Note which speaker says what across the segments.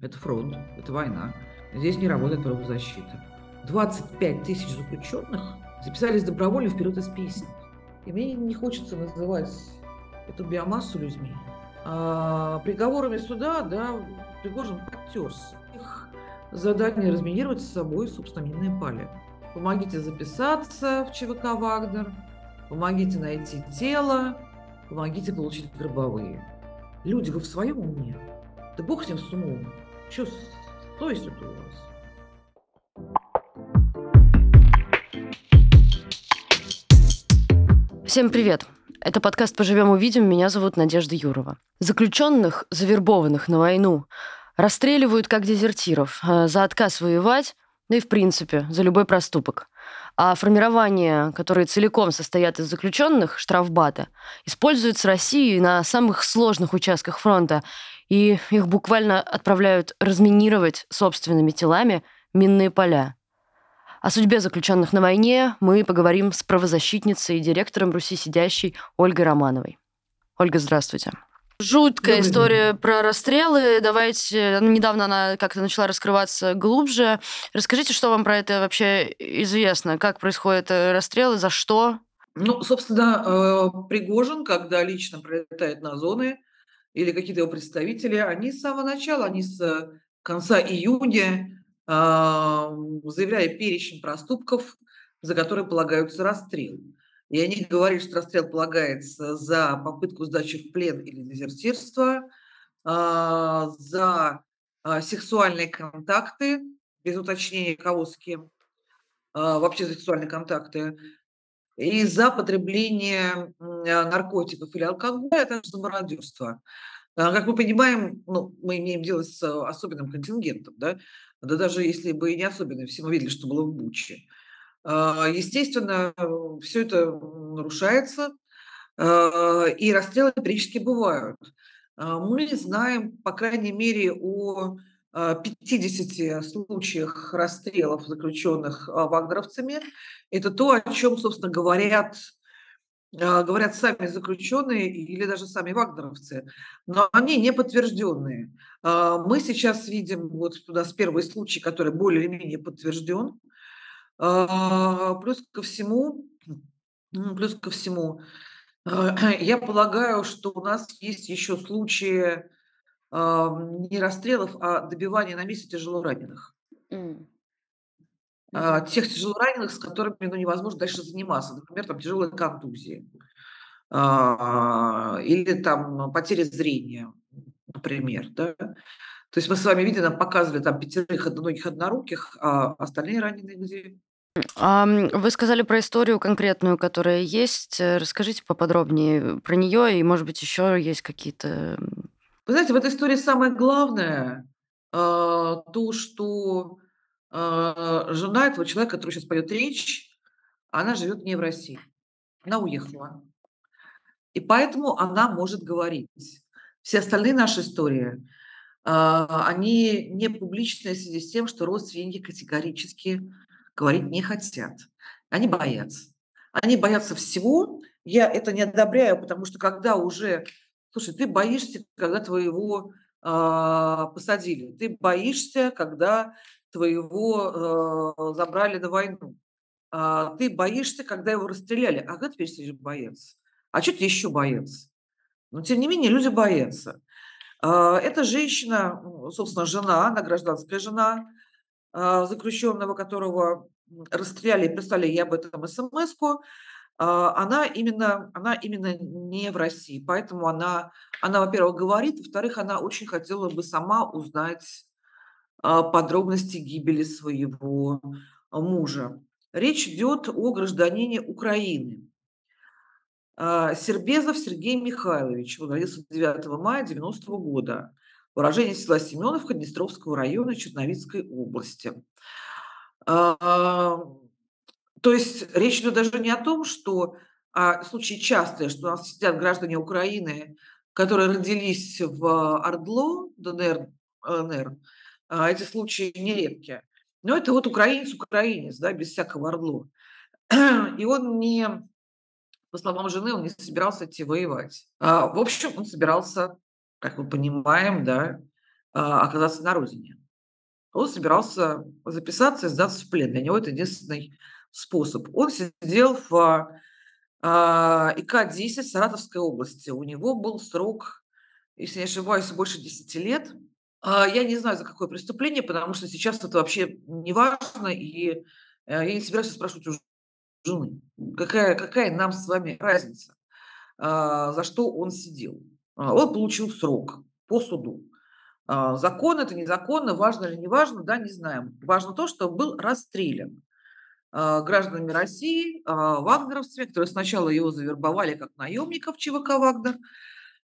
Speaker 1: это фронт, это война. Здесь не работает правозащита. 25 тысяч заключенных записались добровольно вперед из песни. И мне не хочется называть эту биомассу людьми. А приговорами суда, да, Пригожин подтерся. Их задание разминировать с собой, собственно, минные поля. Помогите записаться в ЧВК «Вагнер», помогите найти тело, помогите получить гробовые. Люди, вы в своем уме? Да бог с ним с умом. Что с совестью у вас?
Speaker 2: Всем привет! Это подкаст «Поживем увидим». Меня зовут Надежда Юрова. Заключенных, завербованных на войну, расстреливают как дезертиров э, за отказ воевать, да и в принципе за любой проступок. А формирования, которые целиком состоят из заключенных, штрафбата, используются Россией на самых сложных участках фронта, и их буквально отправляют разминировать собственными телами минные поля. О судьбе заключенных на войне мы поговорим с правозащитницей и директором Руси сидящей Ольгой Романовой. Ольга, здравствуйте. Жуткая Добрый история день. про расстрелы. Давайте, ну, недавно она как-то начала раскрываться глубже. Расскажите, что вам про это вообще известно? Как происходят э, расстрелы, за что?
Speaker 1: Ну, собственно, э, Пригожин, когда лично прилетает на зоны, или какие-то его представители, они с самого начала, они с конца июня а, заявляли перечень проступков, за которые полагаются расстрел. И они говорили, что расстрел полагается за попытку сдачи в плен или дезертирство, а, за а, сексуальные контакты, без уточнения кого с кем, вообще за сексуальные контакты, и за потребление наркотиков или алкоголя, а также за мародерство. Как мы понимаем, ну, мы имеем дело с особенным контингентом, да, да даже если бы и не особенный, все мы видели, что было в Буче. Естественно, все это нарушается, и расстрелы периодически бывают. Мы знаем, по крайней мере, о 50 случаях расстрелов заключенных вагнеровцами. Это то, о чем, собственно, говорят, говорят сами заключенные или даже сами вагнеровцы, но они не подтвержденные. Мы сейчас видим, вот у нас первый случай, который более или менее подтвержден. Плюс ко всему, плюс ко всему, я полагаю, что у нас есть еще случаи не расстрелов, а добивания на месте тяжелораненых. Mm. А, тех тяжелораненых, с которыми ну, невозможно дальше заниматься. Например, там тяжелые контузии. А, или там потеря зрения, например. Да? То есть мы с вами видели, нам показывали там пятерых одноногих, одноруких, а остальные раненые где?
Speaker 2: Вы сказали про историю конкретную, которая есть. Расскажите поподробнее про нее, и, может быть, еще есть какие-то
Speaker 1: вы знаете, в этой истории самое главное а, то, что а, жена этого человека, который сейчас поет речь, она живет не в России. Она уехала. И поэтому она может говорить. Все остальные наши истории, а, они не публичные в связи с тем, что родственники категорически говорить не хотят. Они боятся. Они боятся всего. Я это не одобряю, потому что когда уже Слушай, ты боишься, когда твоего э, посадили, ты боишься, когда твоего э, забрали на войну, э, ты боишься, когда его расстреляли. А как ты перестаешь бояться? А что ты еще бояться? Но тем не менее люди боятся. Э, эта женщина, собственно, жена, она гражданская жена э, заключенного, которого расстреляли и прислали ей об этом смс-ку. А, она именно, она именно не в России. Поэтому она, она, во-первых, говорит, во-вторых, она очень хотела бы сама узнать а, подробности гибели своего мужа. Речь идет о гражданине Украины. А, Сербезов Сергей Михайлович, он родился 9 мая 90 года, уроженец села Семеновка Днестровского района Черновицкой области. То есть речь идет даже не о том, что а, случаи частые, что у нас сидят граждане Украины, которые родились в Ордло, ДНР, ЛНР, а эти случаи нередки. Но это вот украинец, украинец, да, без всякого Ордло. И он не, по словам жены, он не собирался идти воевать. А, в общем, он собирался, как мы понимаем, да, а, оказаться на родине. Он собирался записаться и сдаться в плен. Для него это единственный способ. Он сидел в а, ИК-10 Саратовской области. У него был срок, если не ошибаюсь, больше 10 лет. А, я не знаю, за какое преступление, потому что сейчас это вообще не важно, и э, я не собираюсь спрашивать у жены, какая, какая нам с вами разница, а, за что он сидел. Он получил срок по суду. Закон это незаконно, важно или не важно, да, не знаем. Важно то, что был расстрелян гражданами России, а, вагнеровцами, которые сначала его завербовали как наемников ЧВК «Вагнер»,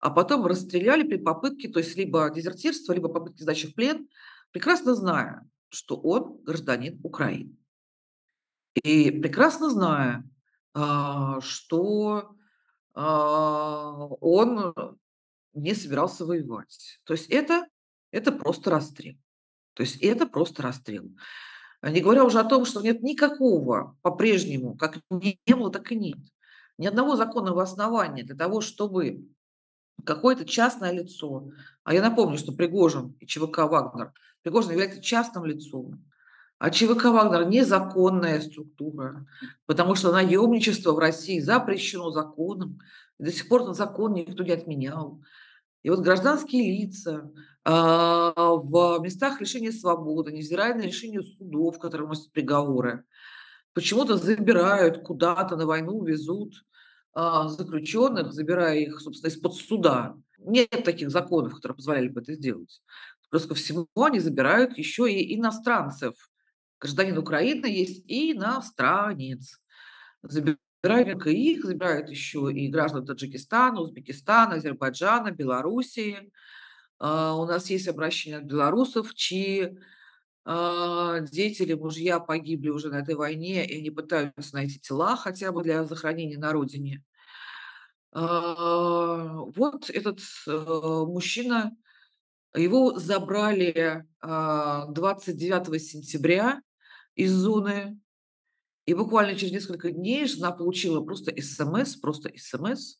Speaker 1: а потом расстреляли при попытке, то есть либо дезертирства, либо попытки сдачи в плен, прекрасно зная, что он гражданин Украины. И прекрасно зная, что он не собирался воевать. То есть это это просто расстрел. То есть это просто расстрел. Не говоря уже о том, что нет никакого по-прежнему, как не было, так и нет, ни одного законного основания для того, чтобы какое-то частное лицо, а я напомню, что Пригожин и ЧВК «Вагнер», Пригожин является частным лицом, а ЧВК «Вагнер» – незаконная структура, потому что наемничество в России запрещено законом, до сих пор этот закон никто не отменял. И вот гражданские лица а, в местах лишения свободы, невзирая на решение судов, которые вносят приговоры, почему-то забирают куда-то на войну, везут а, заключенных, забирая их, собственно, из-под суда. Нет таких законов, которые позволяли бы это сделать. Просто ко всему они забирают еще и иностранцев. Гражданин Украины есть и иностранец. Забирают Забирают их, забирают еще и граждан Таджикистана, Узбекистана, Азербайджана, Белоруссии. А, у нас есть обращение от белорусов, чьи а, дети или мужья погибли уже на этой войне, и они пытаются найти тела хотя бы для захоронения на родине. А, вот этот э, мужчина, его забрали 29 сентября из зоны и буквально через несколько дней жена получила просто СМС, просто СМС,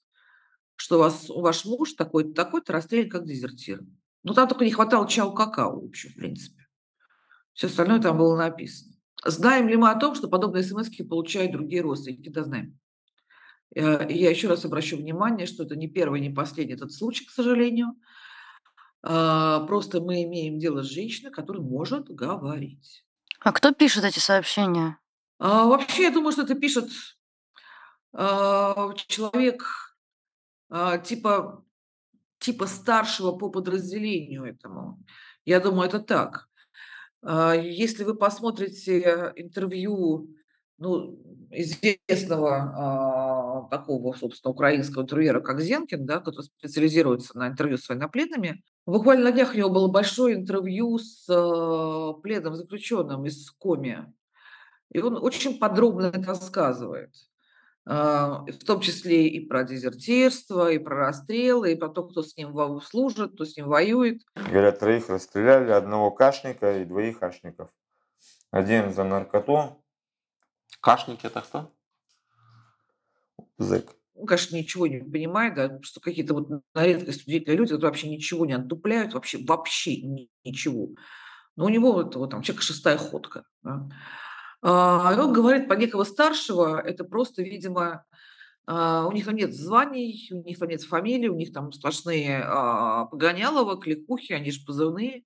Speaker 1: что у вас, ваш муж такой-то, такой-то расстрелян как дезертир. Ну, там только не хватало чау-какао, общем, в принципе. Все остальное там было написано. Знаем ли мы о том, что подобные смс получают другие родственники? Да, знаем. Э, я еще раз обращу внимание, что это не первый, не последний этот случай, к сожалению. А, просто мы имеем дело с женщиной, которая может говорить.
Speaker 2: А кто пишет эти сообщения?
Speaker 1: А, вообще, я думаю, что это пишет а, человек а, типа, типа старшего по подразделению этому. Я думаю, это так. Если вы посмотрите интервью ну, известного а, такого, собственно, украинского интервьюера, как Зенкин, да, который специализируется на интервью с военнопленными, буквально на днях у него было большое интервью с а, пленным заключенным из Коми, и он очень подробно это рассказывает. А, в том числе и про дезертирство, и про расстрелы, и про то, кто с ним служит, кто с ним воюет.
Speaker 3: Говорят, троих расстреляли, одного кашника и двоих ашников. Один за наркоту.
Speaker 4: Кашник это кто?
Speaker 3: Зэк.
Speaker 1: Он, конечно, ничего не понимает, да, что какие-то вот на редкость удивительные люди, которые вообще ничего не отдупляют, вообще, вообще ничего. Но у него вот, вот там человека шестая ходка. Да. А, он говорит про некого старшего, это просто, видимо, а, у них там нет званий, у них там нет фамилий, у них там сплошные а, Погонялова, Кликухи, они же позывные.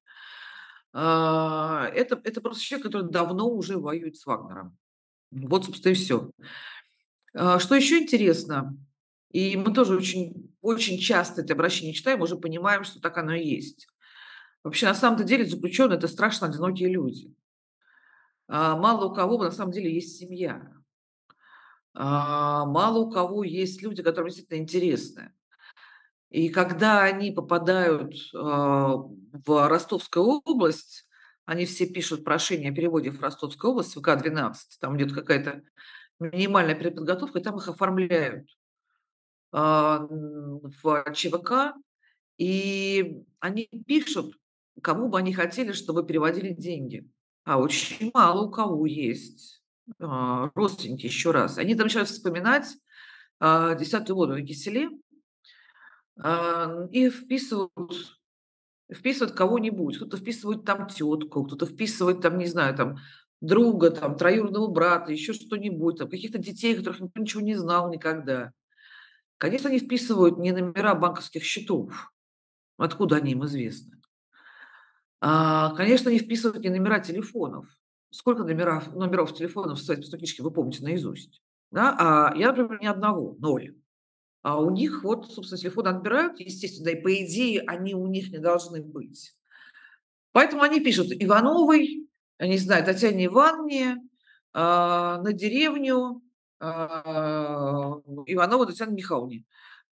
Speaker 1: Это, это просто человек, который давно уже воюет с Вагнером. Вот, собственно, и все. Что еще интересно, и мы тоже очень, очень часто это обращение читаем, уже понимаем, что так оно и есть. Вообще, на самом деле, заключенные – это страшно одинокие люди. А, мало у кого на самом деле есть семья. А, мало у кого есть люди, которым действительно интересны. И когда они попадают а, в Ростовскую область, они все пишут прошение о переводе в Ростовскую область, в ВК-12, там идет какая-то минимальная переподготовка, и там их оформляют в ЧВК, и они пишут, кому бы они хотели, чтобы переводили деньги. А очень мало у кого есть а, родственники, еще раз. Они там начинают вспоминать а, десятую воду на киселе а, и вписывают вписывает кого-нибудь. Кто-то вписывает там тетку, кто-то вписывает там, не знаю, там друга, там троюродного брата, еще что-нибудь, там каких-то детей, которых никто ничего не знал никогда. Конечно, они вписывают не номера банковских счетов. Откуда они им известны? А, конечно, они вписывают не номера телефонов. Сколько номеров, номеров телефонов в своей книжке вы помните наизусть? Да? А я, например, ни одного, ноль. А у них вот, собственно, телефон отбирают, естественно, и по идее они у них не должны быть. Поэтому они пишут Ивановой, не знаю, Татьяне Ивановне, э, на деревню, э, Иванова Татьяне Михайловне.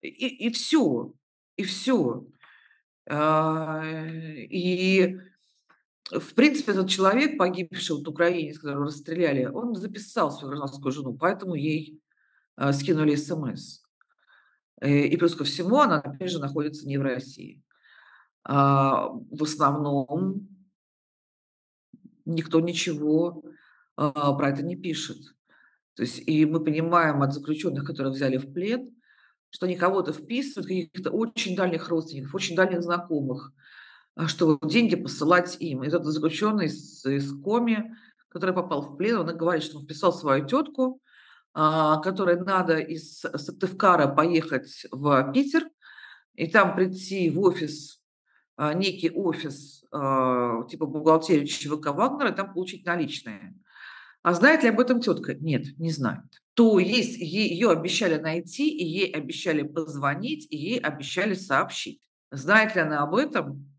Speaker 1: И, и все, и все. Э, и в принципе, этот человек, погибший вот украинец, которого расстреляли, он записал свою гражданскую жену, поэтому ей э, скинули смс. Э, и плюс ко всему, она, опять же, находится не в России. А, в основном никто ничего а, про это не пишет. То есть, и мы понимаем от заключенных, которых взяли в плен, что они кого-то вписывают, каких-то очень дальних родственников, очень дальних знакомых, а, что деньги посылать им. И этот заключенный из, из Коми, который попал в плен, он говорит, что он вписал свою тетку, а, которой надо из Сыктывкара поехать в Питер и там прийти в офис, а, некий офис типа бухгалтерии ЧВК Вагнера, и там получить наличные. А знает ли об этом тетка? Нет, не знает. То есть ее обещали найти, и ей обещали позвонить, и ей обещали сообщить. Знает ли она об этом?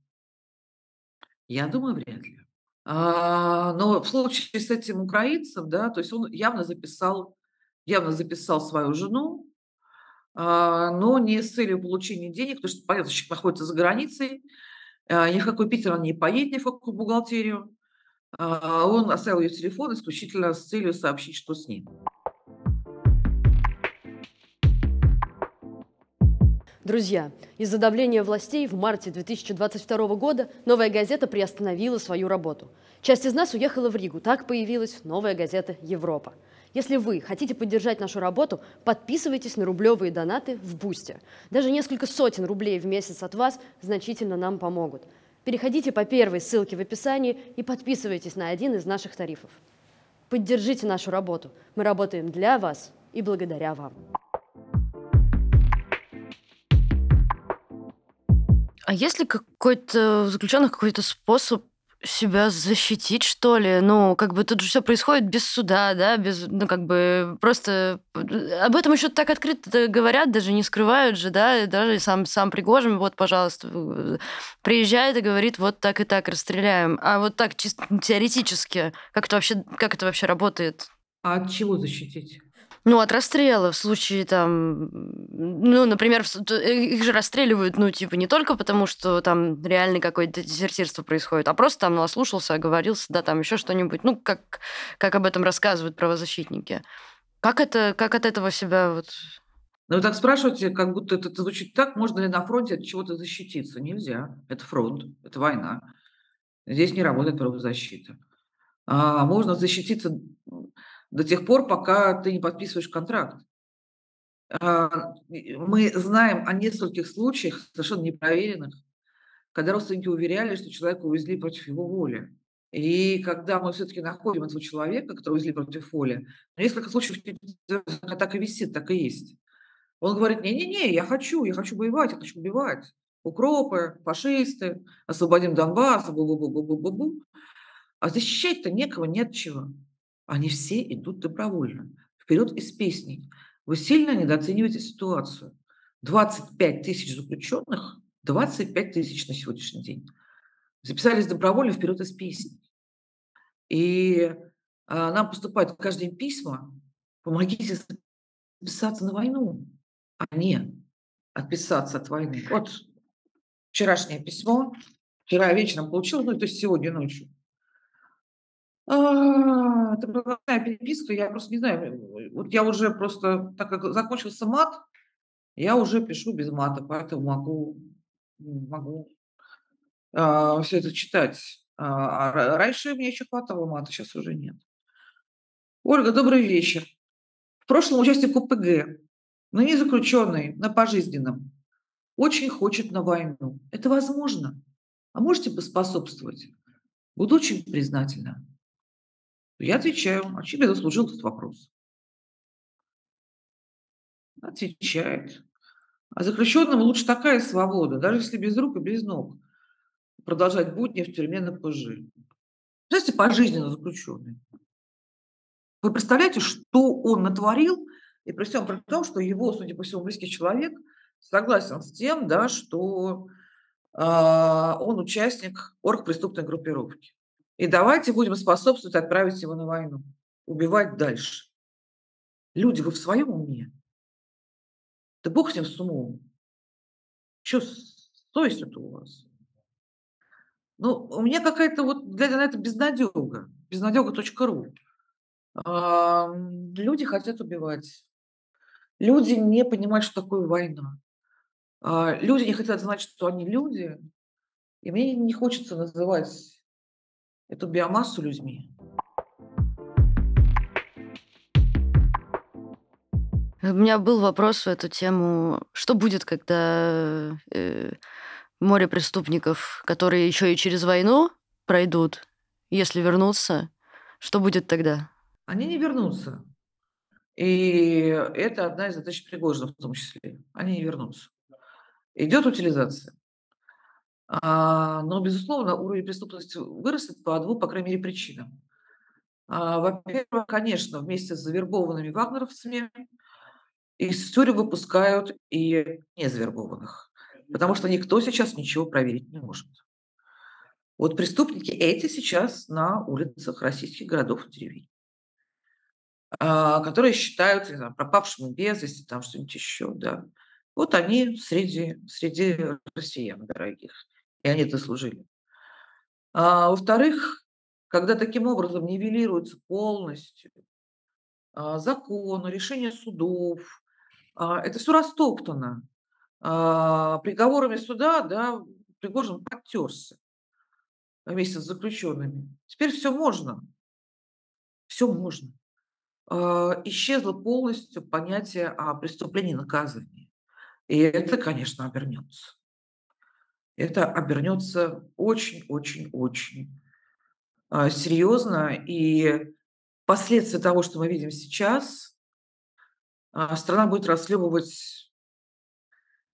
Speaker 1: Я думаю, вряд ли. но в случае с этим украинцем, да, то есть он явно записал явно записал свою жену, а, но не с целью получения денег, потому что, понятно, человек находится за границей, а, ни в какой Питер он не поедет, ни в какую бухгалтерию. А, он оставил ее телефон исключительно с целью сообщить, что с ним.
Speaker 2: Друзья, из-за давления властей в марте 2022 года «Новая газета» приостановила свою работу. Часть из нас уехала в Ригу. Так появилась «Новая газета Европа». Если вы хотите поддержать нашу работу, подписывайтесь на рублевые донаты в Бусте. Даже несколько сотен рублей в месяц от вас значительно нам помогут. Переходите по первой ссылке в описании и подписывайтесь на один из наших тарифов. Поддержите нашу работу. Мы работаем для вас и благодаря вам. А есть ли какой-то заключенных какой-то способ себя защитить, что ли. Ну, как бы тут же все происходит без суда, да, без, ну, как бы просто об этом еще так открыто говорят, даже не скрывают же, да, даже сам, сам Пригожин, вот, пожалуйста, приезжает и говорит, вот так и так расстреляем. А вот так чисто теоретически, как это вообще, как это вообще работает?
Speaker 1: А от чего защитить?
Speaker 2: Ну, от расстрела в случае там, ну, например, их же расстреливают, ну, типа, не только потому, что там реально какое-то дезертирство происходит, а просто там наслушался, оговорился, да, там еще что-нибудь, ну, как, как об этом рассказывают правозащитники. Как это, как от этого себя вот...
Speaker 1: Ну, вы так спрашиваете, как будто это звучит так, можно ли на фронте от чего-то защититься? Нельзя. Это фронт, это война. Здесь не работает правозащита. А можно защититься до тех пор, пока ты не подписываешь контракт. А, мы знаем о нескольких случаях, совершенно непроверенных, когда родственники уверяли, что человека увезли против его воли. И когда мы все-таки находим этого человека, которого увезли против воли, несколько случаев так и висит, так и есть. Он говорит, не-не-не, я хочу, я хочу воевать, я хочу убивать. Укропы, фашисты, освободим Донбасс, бу-бу-бу-бу-бу-бу. А защищать-то некого, нет чего. Они все идут добровольно. Вперед из песней. Вы сильно недооцениваете ситуацию. 25 тысяч заключенных, 25 тысяч на сегодняшний день. Записались добровольно вперед из песней. И а, нам поступают каждый день письма, помогите записаться на войну, а не отписаться от войны. Вот вчерашнее письмо, вчера вечером получил, ну, то есть сегодня ночью. А, это продолжая переписку, я просто не знаю, вот я уже просто, так как закончился мат, я уже пишу без мата, поэтому могу, могу а, все это читать. А, а раньше мне еще хватало мата, сейчас уже нет. Ольга, добрый вечер. В прошлом участник УПГ, но не заключенный, на пожизненном, очень хочет на войну. Это возможно. а можете поспособствовать? Буду очень признательна. Я отвечаю, а чем я заслужил этот вопрос? Отвечает. А заключенному лучше такая свобода, даже если без рук и без ног, продолжать будни в тюрьме на ПЖ. Знаете, пожизненно заключенный. Вы представляете, что он натворил, и при всем при том, что его, судя по всему, близкий человек согласен с тем, да, что э, он участник оргпреступной группировки. И давайте будем способствовать отправить его на войну, убивать дальше. Люди, вы в своем уме? Да бог с ним с умом. Что совесть это у вас? Ну, у меня какая-то вот, глядя на это, безнадега. Безнадега.ру. Люди хотят убивать. Люди не понимают, что такое война. А, люди не хотят знать, что они люди. И мне не хочется называть эту биомассу людьми.
Speaker 2: У меня был вопрос в эту тему. Что будет, когда э, море преступников, которые еще и через войну пройдут, если вернутся, что будет тогда?
Speaker 1: Они не вернутся. И это одна из задач Пригожина в том числе. Они не вернутся. Идет утилизация. А, но, безусловно, уровень преступности вырастет по двум, по крайней мере, причинам. А, во-первых, конечно, вместе с завербованными вагнеровцами из тюрем выпускают и незавербованных, потому что никто сейчас ничего проверить не может. Вот преступники эти сейчас на улицах российских городов и деревень. А, которые считаются знаю, пропавшими без вести, там что-нибудь еще, да. Вот они среди, среди россиян дорогих, и они это служили. А, во-вторых, когда таким образом нивелируется полностью а, закон, решение судов, а, это все растоптано. А, приговорами суда, да, Пригожин подтерся вместе с заключенными. Теперь все можно. Все можно. А, исчезло полностью понятие о преступлении наказании. И это, конечно, обернется. Это обернется очень-очень-очень а, серьезно. И последствия того, что мы видим сейчас, а, страна будет расхлебывать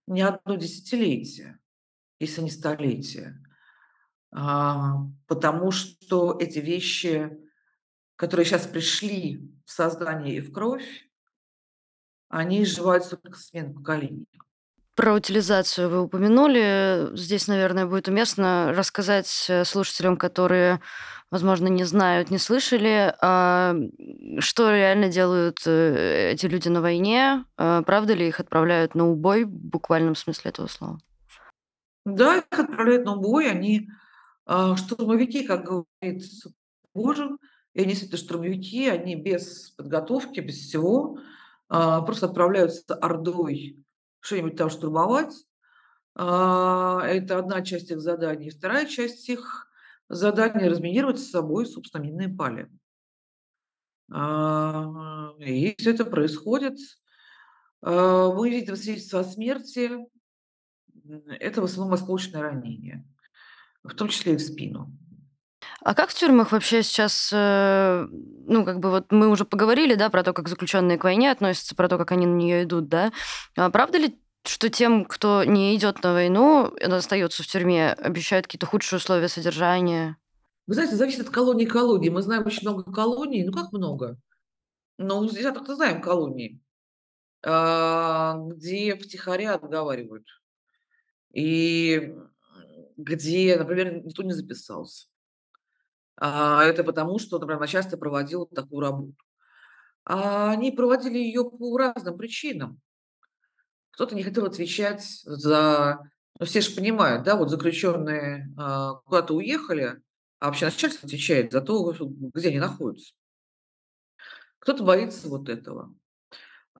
Speaker 1: не одно десятилетие, если не столетие. Потому что эти вещи которые сейчас пришли в сознание и в кровь, они изживаются как смен поколений.
Speaker 2: Про утилизацию вы упомянули. Здесь, наверное, будет уместно рассказать э, слушателям, которые, возможно, не знают, не слышали, а, что реально делают э, эти люди на войне. А, правда ли их отправляют на убой в буквальном смысле этого слова?
Speaker 1: Да, их отправляют на убой. Они а, штурмовики, как говорит Божин, и они действительно штурмовики, они без подготовки, без всего, просто отправляются ордой что-нибудь там штурмовать. А, это одна часть их заданий. Вторая часть их задания – разминировать с собой, собственно, минные поля. А, и все это происходит. Мы видим свидетельство о смерти. Это в основном осколочное ранение, в том числе и в спину.
Speaker 2: А как в тюрьмах вообще сейчас, э, ну, как бы вот мы уже поговорили, да, про то, как заключенные к войне относятся, про то, как они на нее идут, да. А правда ли, что тем, кто не идет на войну, остается в тюрьме, обещают какие-то худшие условия содержания?
Speaker 1: Вы знаете, зависит от колонии к колонии. Мы знаем очень много колоний. Ну, как много? Ну, здесь как-то знаем колонии, а, где втихаря отговаривают. И где, например, никто не записался. А, это потому, что, например, начальство проводило такую работу. А они проводили ее по разным причинам. Кто-то не хотел отвечать за... Ну, все же понимают, да, вот заключенные а, куда-то уехали, а вообще начальство отвечает за то, где они находятся. Кто-то боится вот этого.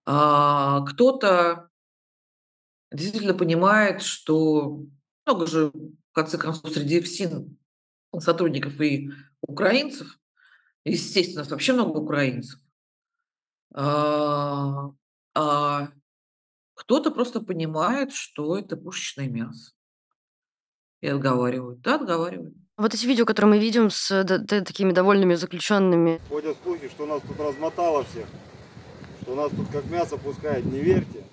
Speaker 1: А, кто-то действительно понимает, что много же, в конце концов, среди ФСИН сотрудников и украинцев, естественно, у нас вообще много украинцев, а, а кто-то просто понимает, что это пушечное мясо. и отговаривают. Да, отговаривают.
Speaker 2: Вот эти видео, которые мы видим с д- д- такими довольными заключенными,
Speaker 5: Ходят слухи, что нас тут размотало всех, что нас тут как мясо пускают. Не верьте.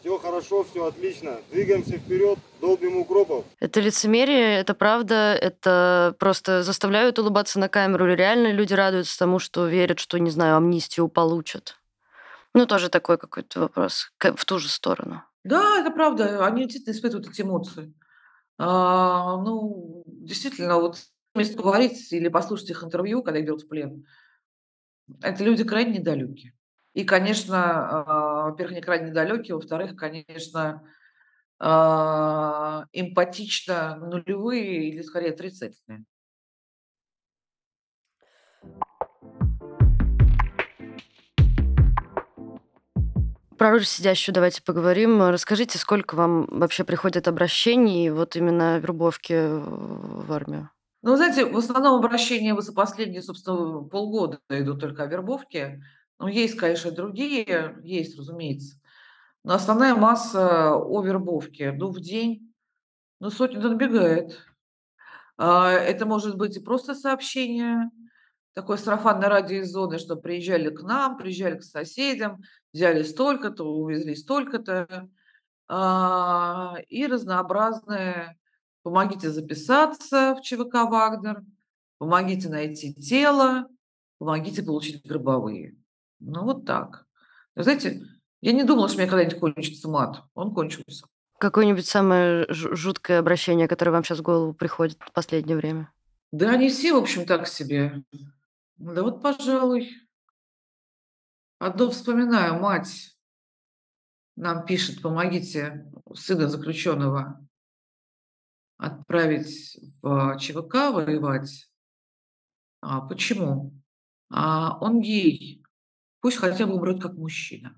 Speaker 5: Все хорошо, все отлично. Двигаемся вперед, долбим укропов.
Speaker 2: это лицемерие, это правда, это просто заставляют улыбаться на камеру, или реально люди радуются тому, что верят, что, не знаю, амнистию получат. Ну, тоже такой какой-то вопрос в ту же сторону.
Speaker 1: Да, это правда. Они действительно испытывают эти эмоции. А, ну, действительно, вот если поговорить или послушать их интервью, когда их берут в плен, это люди крайне недалекие. И, конечно, а, во-первых, они крайне недалекие, во-вторых, конечно, а, эмпатично нулевые или скорее отрицательные.
Speaker 2: Про роль сидящую давайте поговорим. Расскажите, сколько вам вообще приходит обращений вот именно о вербовке в армию?
Speaker 1: Ну, знаете, в основном обращения за последние, собственно, полгода идут только о вербовке. Ну, есть, конечно, другие, есть, разумеется. Но основная масса о вербовке. Ну, в день, ну, сотни набегает. А, Это может быть и просто сообщение, такое сарафанное радио из зоны, что приезжали к нам, приезжали к соседям, взяли столько-то, увезли столько-то. А, И разнообразные Помогите записаться в ЧВК «Вагнер», помогите найти тело, помогите получить гробовые. Ну, вот так. Вы знаете, я не думала, что у меня когда-нибудь кончится мат. Он кончился.
Speaker 2: Какое-нибудь самое жу- жуткое обращение, которое вам сейчас в голову приходит в последнее время?
Speaker 1: Да они все, в общем, так себе. Да вот, пожалуй. Одно вспоминаю, мать нам пишет, помогите сына заключенного отправить в ЧВК воевать. А почему? А он гей. Пусть хотя бы умрет как мужчина.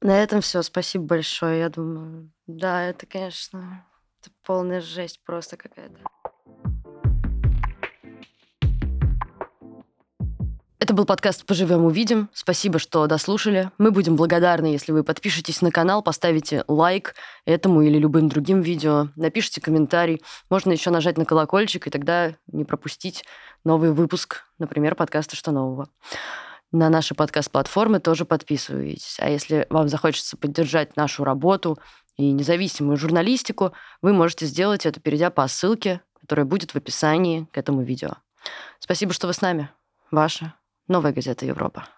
Speaker 2: На этом все. Спасибо большое, я думаю. Да, это, конечно, это полная жесть просто какая-то. Это был подкаст «Поживем, увидим». Спасибо, что дослушали. Мы будем благодарны, если вы подпишетесь на канал, поставите лайк этому или любым другим видео, напишите комментарий. Можно еще нажать на колокольчик, и тогда не пропустить новый выпуск, например, подкаста «Что нового?». На наши подкаст-платформы тоже подписывайтесь. А если вам захочется поддержать нашу работу и независимую журналистику, вы можете сделать это, перейдя по ссылке, которая будет в описании к этому видео. Спасибо, что вы с нами. Ваша Новая газета Европа.